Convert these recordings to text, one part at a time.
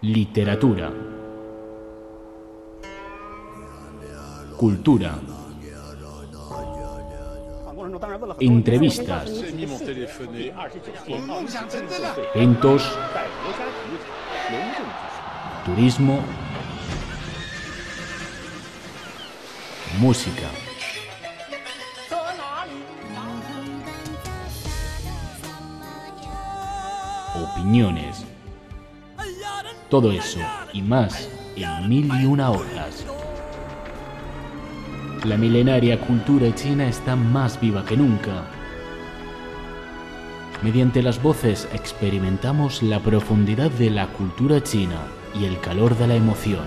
literatura, cultura, entrevistas, eventos, turismo, música. Opiniones. Todo eso y más en mil y una horas. La milenaria cultura china está más viva que nunca. Mediante las voces experimentamos la profundidad de la cultura china y el calor de la emoción.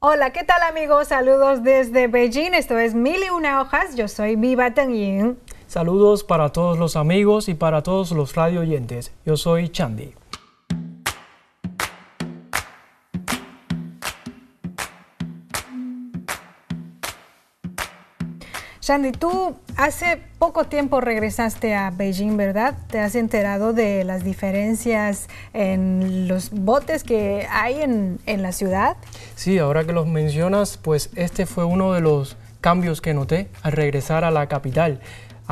Hola, ¿qué tal amigos? Saludos desde Beijing. Esto es Mil y una hojas. Yo soy Viva Teng Ying. Saludos para todos los amigos y para todos los radio oyentes. Yo soy Chandy. Shandy, tú hace poco tiempo regresaste a Beijing, ¿verdad? ¿Te has enterado de las diferencias en los botes que hay en, en, la ciudad? Sí, ahora que los mencionas, pues este fue uno de los cambios que noté al regresar a la capital.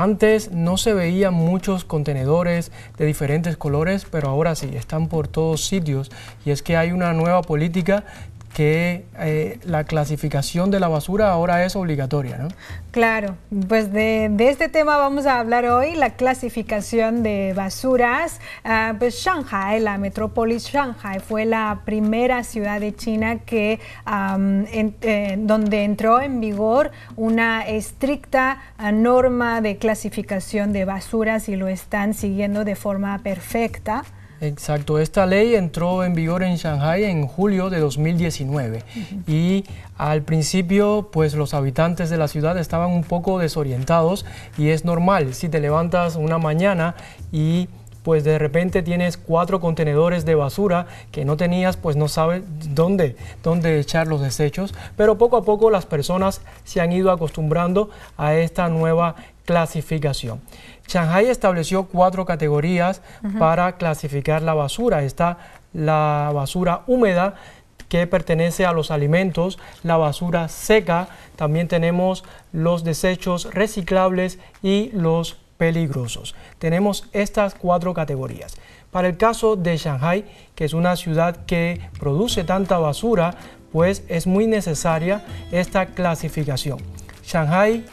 Antes no se veían muchos contenedores de diferentes colores, pero ahora sí, están por todos sitios. Y es que hay una nueva política que eh, la clasificación de la basura ahora es obligatoria, ¿no? Claro, pues de, este tema vamos a hablar hoy, la clasificación de basuras. Uh, pues Shanghai, la metrópolis Shanghai, fue la primera ciudad de China que, um, donde entró en vigor una estricta uh, norma de clasificación de basuras y lo están siguiendo de forma perfecta. Exacto, esta ley entró en vigor en Shanghai en julio de 2019 y al principio pues los habitantes de la ciudad estaban un poco desorientados y es normal si te levantas una mañana y pues de repente tienes cuatro contenedores de basura que no tenías, pues no sabes dónde, dónde echar los desechos, pero poco a poco las personas se han ido acostumbrando a esta nueva clasificación. Shanghai estableció cuatro categorías uh -huh. para clasificar la basura. Está la basura húmeda, que pertenece a los alimentos, la basura seca, también tenemos los desechos reciclables y los peligrosos. Tenemos estas cuatro categorías. Para el caso de Shanghai, que es una ciudad que produce tanta basura, pues es muy necesaria esta clasificación. Shanghai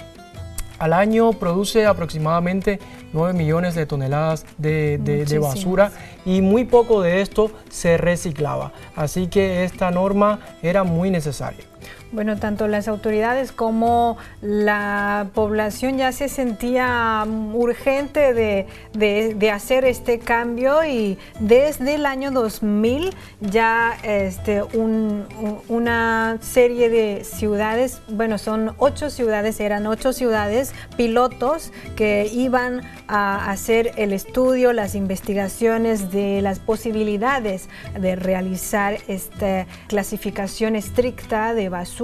al año produce aproximadamente 9 millones de toneladas de, de, de, basura y muy poco de esto se reciclaba. Así que esta norma era muy necesaria. Bueno, tanto las autoridades como la población ya se sentía urgente de, de, hacer este cambio y desde el año 2000 ya este, un, una serie de ciudades, bueno, son ocho ciudades, eran ocho ciudades pilotos que iban a hacer el estudio, las investigaciones de las posibilidades de realizar esta clasificación estricta de basura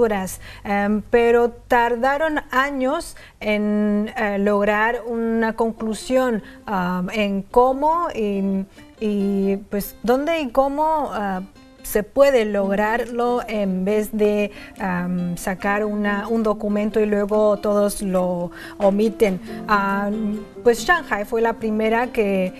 um, pero tardaron años en uh, lograr una conclusión um, en cómo y, pues dónde y cómo uh, se puede lograrlo en vez de sacar una, un documento y luego todos lo omiten. Pues Shanghai fue la primera que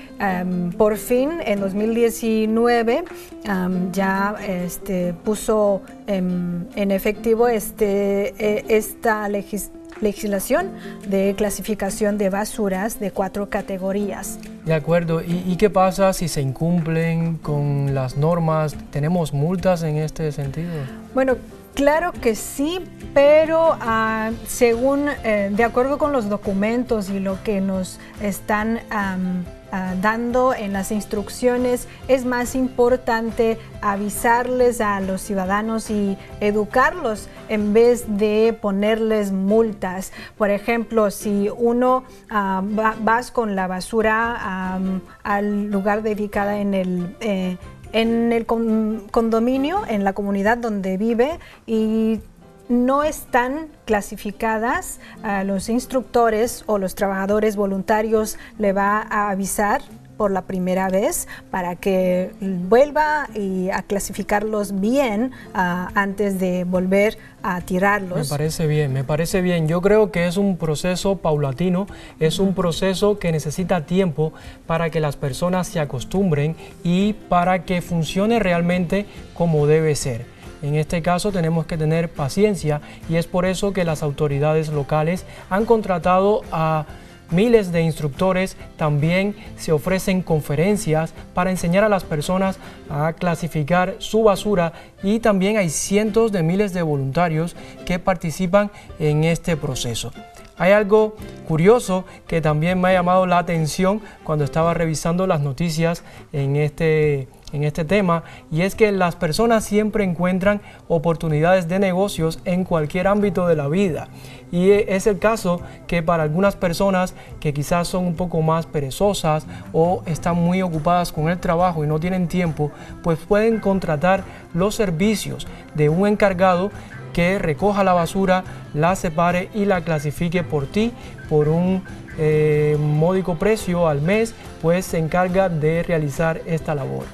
por fin en 2019 um, ya este, puso en, efectivo este, eh, esta legislación legislación de clasificación de basuras de cuatro categorías. De acuerdo. ¿Y, ¿Y, qué pasa si se incumplen con las normas? ¿Tenemos multas en este sentido? Bueno, claro que sí, pero uh, según, eh, de acuerdo con los documentos y lo que nos están... Um, Uh, dando en las instrucciones, es más importante avisarles a los ciudadanos y educarlos en vez de ponerles multas. Por ejemplo, si uno uh, va, vas con la basura al lugar dedicada en el... Eh, en el condominio, en la comunidad donde vive y no están clasificadas, los instructores o los trabajadores voluntarios le va a avisar por la primera vez para que vuelva y a clasificarlos bien ah, antes de volver a tirarlos. Me parece bien, me parece bien. Yo creo que es un proceso paulatino, es un proceso que necesita tiempo para que las personas se acostumbren y para que funcione realmente como debe ser. En este caso tenemos que tener paciencia y es por eso que las autoridades locales han contratado a miles de instructores, también se ofrecen conferencias para enseñar a las personas a clasificar su basura y también hay cientos de miles de voluntarios que participan en este proceso. Hay algo curioso que también me ha llamado la atención cuando estaba revisando las noticias en este en este tema y es que las personas siempre encuentran oportunidades de negocios en cualquier ámbito de la vida. Y es el caso que para algunas personas que quizás son un poco más perezosas o están muy ocupadas con el trabajo y no tienen tiempo, pues pueden contratar los servicios de un encargado que recoja la basura, la separe y la clasifique por ti por un eh, módico precio al mes, pues se encarga de realizar esta labor.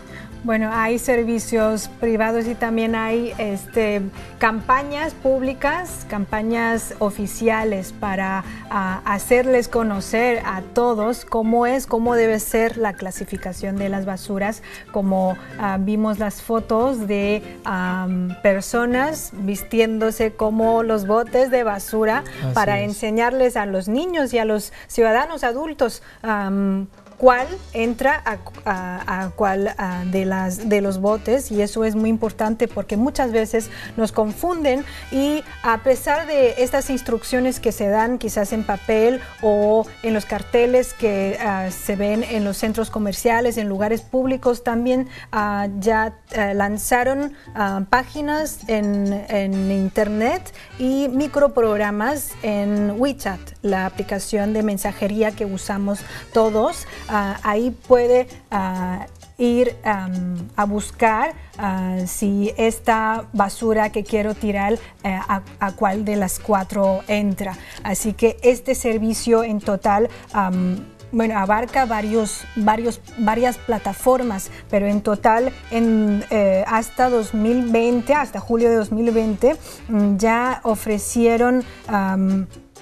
Bueno, hay servicios privados y también hay este, campañas públicas, campañas oficiales para ah, hacerles conocer a todos cómo es, cómo debe ser la clasificación de las basuras, como ah, vimos las fotos de personas vistiéndose como los botes de basura para enseñarles a los niños y a los ciudadanos adultos cuál entra a, cuál de, las, de los botes y eso es muy importante porque muchas veces nos confunden y a pesar de estas instrucciones que se dan quizás en papel o en los carteles que ah, se ven en los centros comerciales, en lugares públicos, también ah, ya ah, lanzaron páginas en, en internet y microprogramas en WeChat, la aplicación de mensajería que usamos todos Ah, ahí puede ah, ir a buscar ah, si esta basura que quiero tirar eh, a, cuál de las cuatro entra. Así que este servicio en total bueno, abarca varios, varios, varias plataformas, pero en total en, eh, hasta 2020, hasta julio de 2020, mm, ya ofrecieron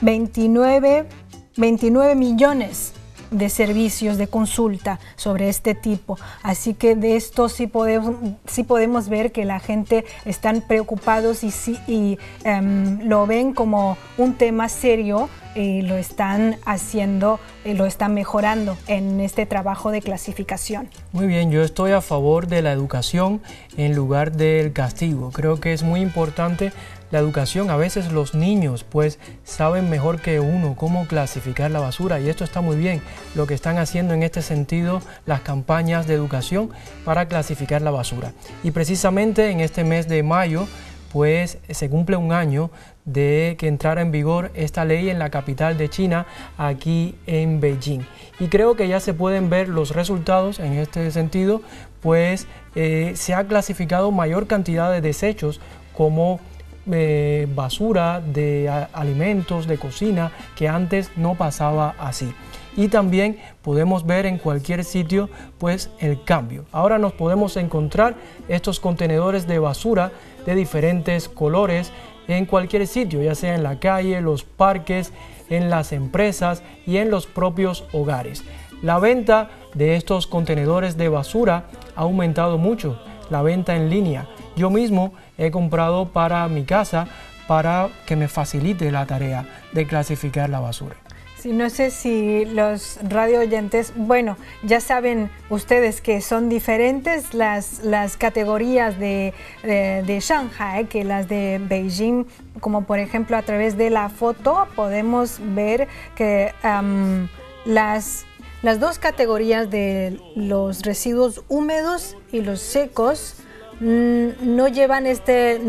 29, 29 millones de servicios de consulta sobre este tipo. Así que de esto sí podemos, sí podemos ver que la gente están preocupados y, sí, em, lo ven como un tema serio y lo están haciendo, lo están mejorando en este trabajo de clasificación. Muy bien, yo estoy a favor de la educación en lugar del castigo. Creo que es muy importante la educación. A veces los niños pues saben mejor que uno cómo clasificar la basura y esto está muy bien lo que están haciendo en este sentido las campañas de educación para clasificar la basura. Y precisamente en este mes de mayo pues se cumple un año de que entrara en vigor esta ley en la capital de China, aquí en Beijing. Y creo que ya se pueden ver los resultados en este sentido, pues eh, se ha clasificado mayor cantidad de desechos como basura de alimentos, de cocina, que antes no pasaba así. Y también podemos ver en cualquier sitio pues el cambio. Ahora nos podemos encontrar estos contenedores de basura de diferentes colores en cualquier sitio, ya sea en la calle, los parques, en las empresas y en los propios hogares. La venta de estos contenedores de basura ha aumentado mucho, la venta en línea. Yo mismo he comprado para mi casa para que me facilite la tarea de clasificar la basura. Sí, no sé si los radio oyentes, bueno, ya saben ustedes que son diferentes las, las categorías de, de, Shanghai que las de Beijing, como por ejemplo a través de la foto podemos ver que las, las dos categorías de los residuos húmedos y los secos no llevan este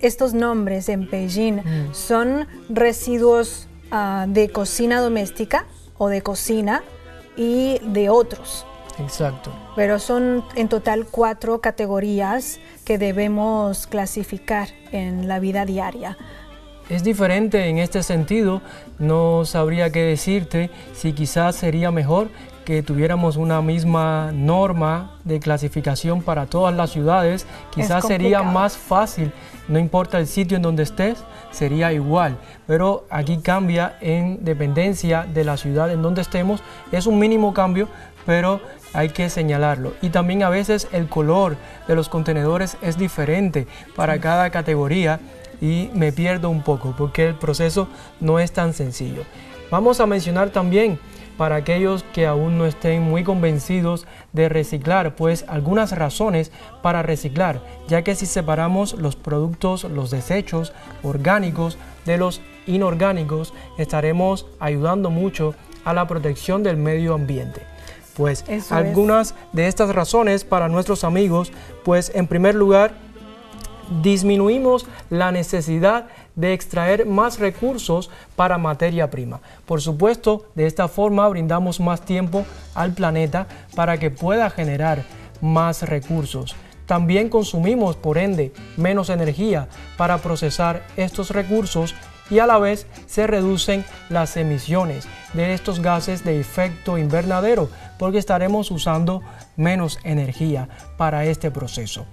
estos nombres en Beijing. Mm. Son residuos ah, de cocina doméstica o de cocina y de otros. Exacto. Pero son en total cuatro categorías que debemos clasificar en la vida diaria. Es diferente en este sentido, no sabría qué decirte si quizás sería mejor que tuviéramos una misma norma de clasificación para todas las ciudades, quizás sería más fácil, no importa el sitio en donde estés, sería igual, pero aquí cambia en dependencia de la ciudad en donde estemos, es un mínimo cambio, pero hay que señalarlo. Y también a veces el color de los contenedores es diferente para cada categoría y me pierdo un poco porque el proceso no es tan sencillo. Vamos a mencionar también para aquellos que aún no estén muy convencidos de reciclar, pues algunas razones para reciclar, ya que si separamos los productos, los desechos orgánicos de los inorgánicos, estaremos ayudando mucho a la protección del medio ambiente. Pues algunas de estas razones para nuestros amigos, pues en primer lugar, disminuimos la necesidad de extraer más recursos para materia prima. Por supuesto, de esta forma brindamos más tiempo al planeta para que pueda generar más recursos. También consumimos, por ende, menos energía para procesar estos recursos y a la vez se reducen las emisiones de estos gases de efecto invernadero porque estaremos usando menos energía para este proceso.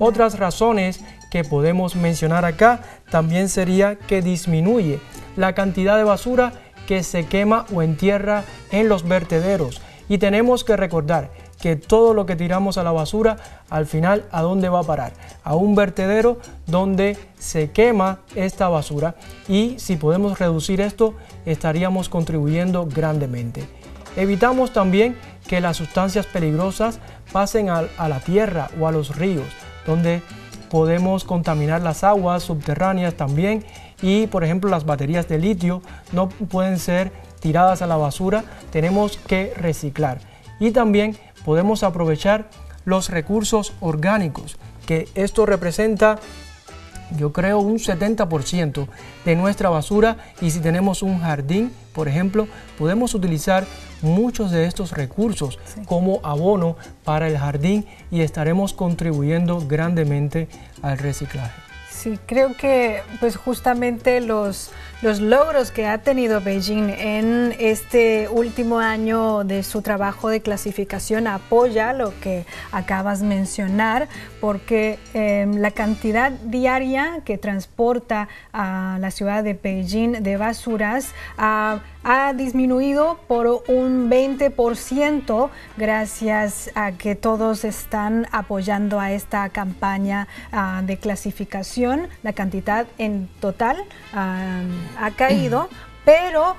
Otras razones que podemos mencionar acá también sería que disminuye la cantidad de basura que se quema o entierra en los vertederos. Y tenemos que recordar que todo lo que tiramos a la basura, al final, ¿a dónde va a parar? A un vertedero donde se quema esta basura y si podemos reducir esto, estaríamos contribuyendo grandemente. Evitamos también que las sustancias peligrosas pasen a, a la tierra o a los ríos, donde podemos contaminar las aguas subterráneas también y por ejemplo las baterías de litio no pueden ser tiradas a la basura, tenemos que reciclar. Y también podemos aprovechar los recursos orgánicos, que esto representa yo creo un 70% de nuestra basura y si tenemos un jardín, por ejemplo, podemos utilizar muchos de estos recursos como abono para el jardín y estaremos contribuyendo grandemente al reciclaje. Sí, creo que pues justamente los, los logros que ha tenido Beijing en este último año de su trabajo de clasificación apoya lo que acabas de mencionar, porque em, la cantidad diaria que transporta a la ciudad de Beijing de basuras ha disminuido por un 20% gracias a que todos están apoyando a esta campaña ah, de clasificación. La cantidad en total ah, ha caído, pero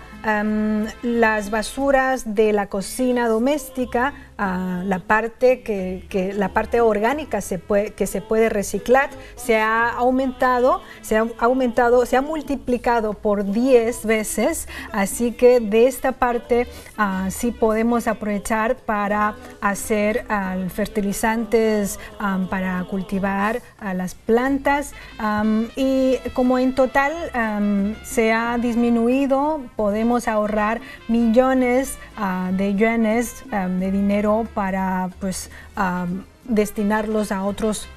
las basuras de la cocina doméstica la parte que, la parte orgánica se puede, que se puede reciclar. Se ha aumentado, se ha aumentado, se ha multiplicado por 10 veces, así que de esta parte uh, sí podemos aprovechar para hacer fertilizantes para cultivar las plantas. Y como en total se ha disminuido, podemos ahorrar millones ah, de yuanes de dinero para pues, destinarlos a otros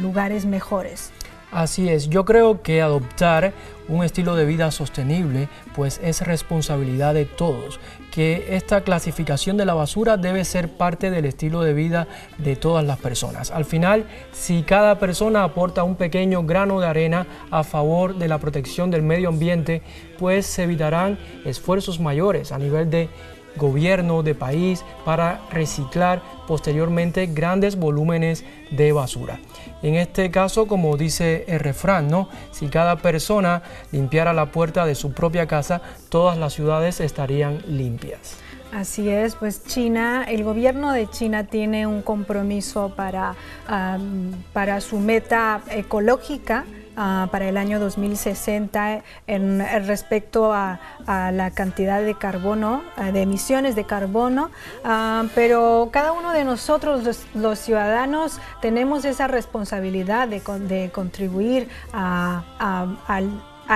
lugares mejores. Así es, yo creo que adoptar un estilo de vida sostenible pues es responsabilidad de todos, que esta clasificación de la basura debe ser parte del estilo de vida de todas las personas. Al final, si cada persona aporta un pequeño grano de arena a favor de la protección del medio ambiente, pues se evitarán esfuerzos mayores a nivel de gobierno de país para reciclar posteriormente grandes volúmenes de basura. En este caso, como dice el refrán, ¿no? si cada persona limpiara la puerta de su propia casa, todas las ciudades estarían limpias. Así es, pues China, el gobierno de China tiene un compromiso para, para su meta ecológica Ah, para el año 2060 en, respecto a, la cantidad de carbono, ah, de emisiones de carbono, ah, pero cada uno de nosotros, los, ciudadanos, tenemos esa responsabilidad de, contribuir a a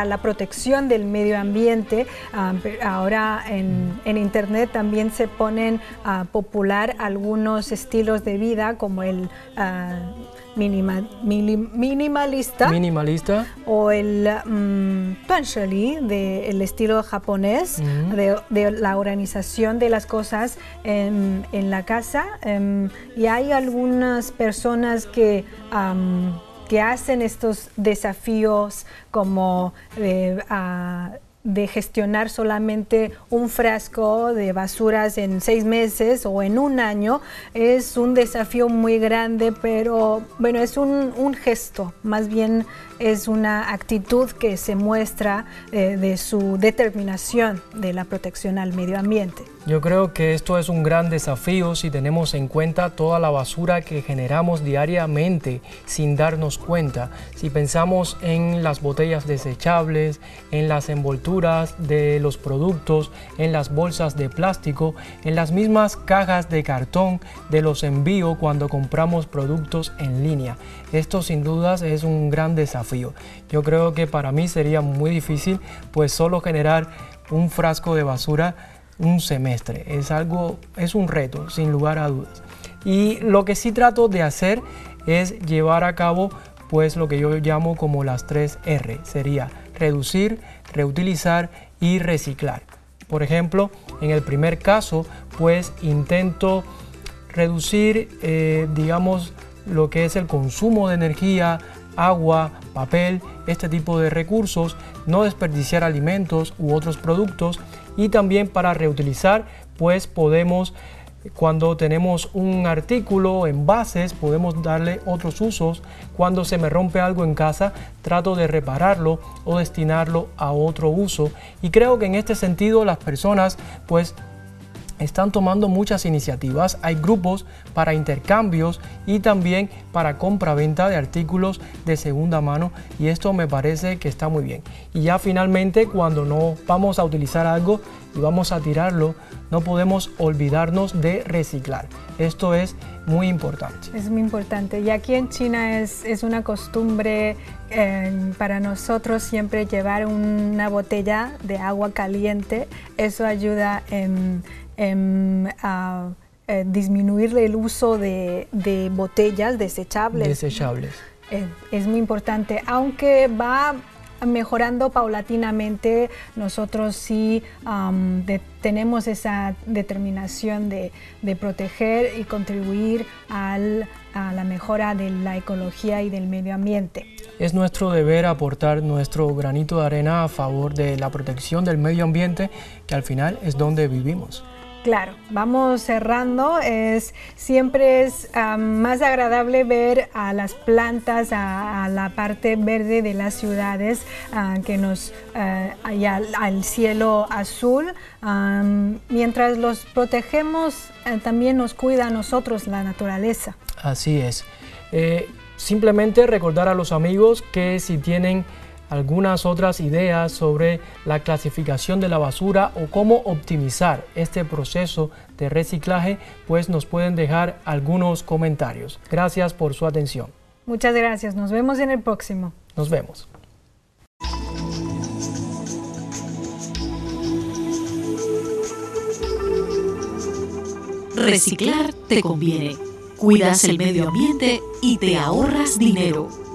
la protección del medio ambiente. Ah, ahora en, Internet también se ponen a popular algunos estilos de vida como el minimalista. Minimalista. O el um, del estilo japonés, de, la organización de las cosas en, la casa. Em, y hay algunas personas que que hacen estos desafíos como de, de gestionar solamente un frasco de basuras en seis meses o en un año es un desafío muy grande, pero bueno, es un, gesto, más bien es una actitud que se muestra eh, de su determinación de la protección al medio ambiente. Yo creo que esto es un gran desafío si tenemos en cuenta toda la basura que generamos diariamente sin darnos cuenta. Si pensamos en las botellas desechables, en las envolturas de los productos, en las bolsas de plástico, en las mismas cajas de cartón de los envíos cuando compramos productos en línea. Esto sin dudas es un gran desafío. Yo creo que para mí sería muy difícil pues solo generar un frasco de basura un semestre. Es algo, es un reto, sin lugar a dudas. Y lo que sí trato de hacer es llevar a cabo pues lo que yo llamo como las tres R. Sería reducir, reutilizar y reciclar. Por ejemplo, en el primer caso, pues intento reducir, eh, digamos, lo que es el consumo de energía, agua, papel, este tipo de recursos, no desperdiciar alimentos u otros productos y también para reutilizar, pues podemos cuando tenemos un artículo, envases, podemos darle otros usos. Cuando se me rompe algo en casa, trato de repararlo o destinarlo a otro uso. Y creo que en este sentido las personas pues están tomando muchas iniciativas. Hay grupos para intercambios y también para compra-venta de artículos de segunda mano y esto me parece que está muy bien. Y ya finalmente cuando no vamos a utilizar algo y vamos a tirarlo, no podemos olvidarnos de reciclar. Esto es muy importante. Es muy importante. Y aquí en China es, es una costumbre eh, para nosotros siempre llevar una botella de agua caliente. Eso ayuda en Em, a, eh, disminuir el uso de, botellas desechables. Desechables. Eh, es muy importante, aunque va mejorando paulatinamente, nosotros sí tenemos esa determinación de, proteger y contribuir a la mejora de la ecología y del medio ambiente. Es nuestro deber aportar nuestro granito de arena a favor de la protección del medio ambiente, que al final es donde vivimos. Claro, vamos cerrando. Es, siempre es más agradable ver a las plantas, a, la parte verde de las ciudades, que nos, uh, al, cielo azul. mientras los protegemos, eh, también nos cuida a nosotros la naturaleza. Así es. Eh, simplemente recordar a los amigos que si tienen algunas otras ideas sobre la clasificación de la basura o cómo optimizar este proceso de reciclaje, pues nos pueden dejar algunos comentarios. Gracias por su atención. Muchas gracias. Nos vemos en el próximo. Nos vemos. Reciclar te conviene. Cuidas el medio ambiente y te ahorras dinero.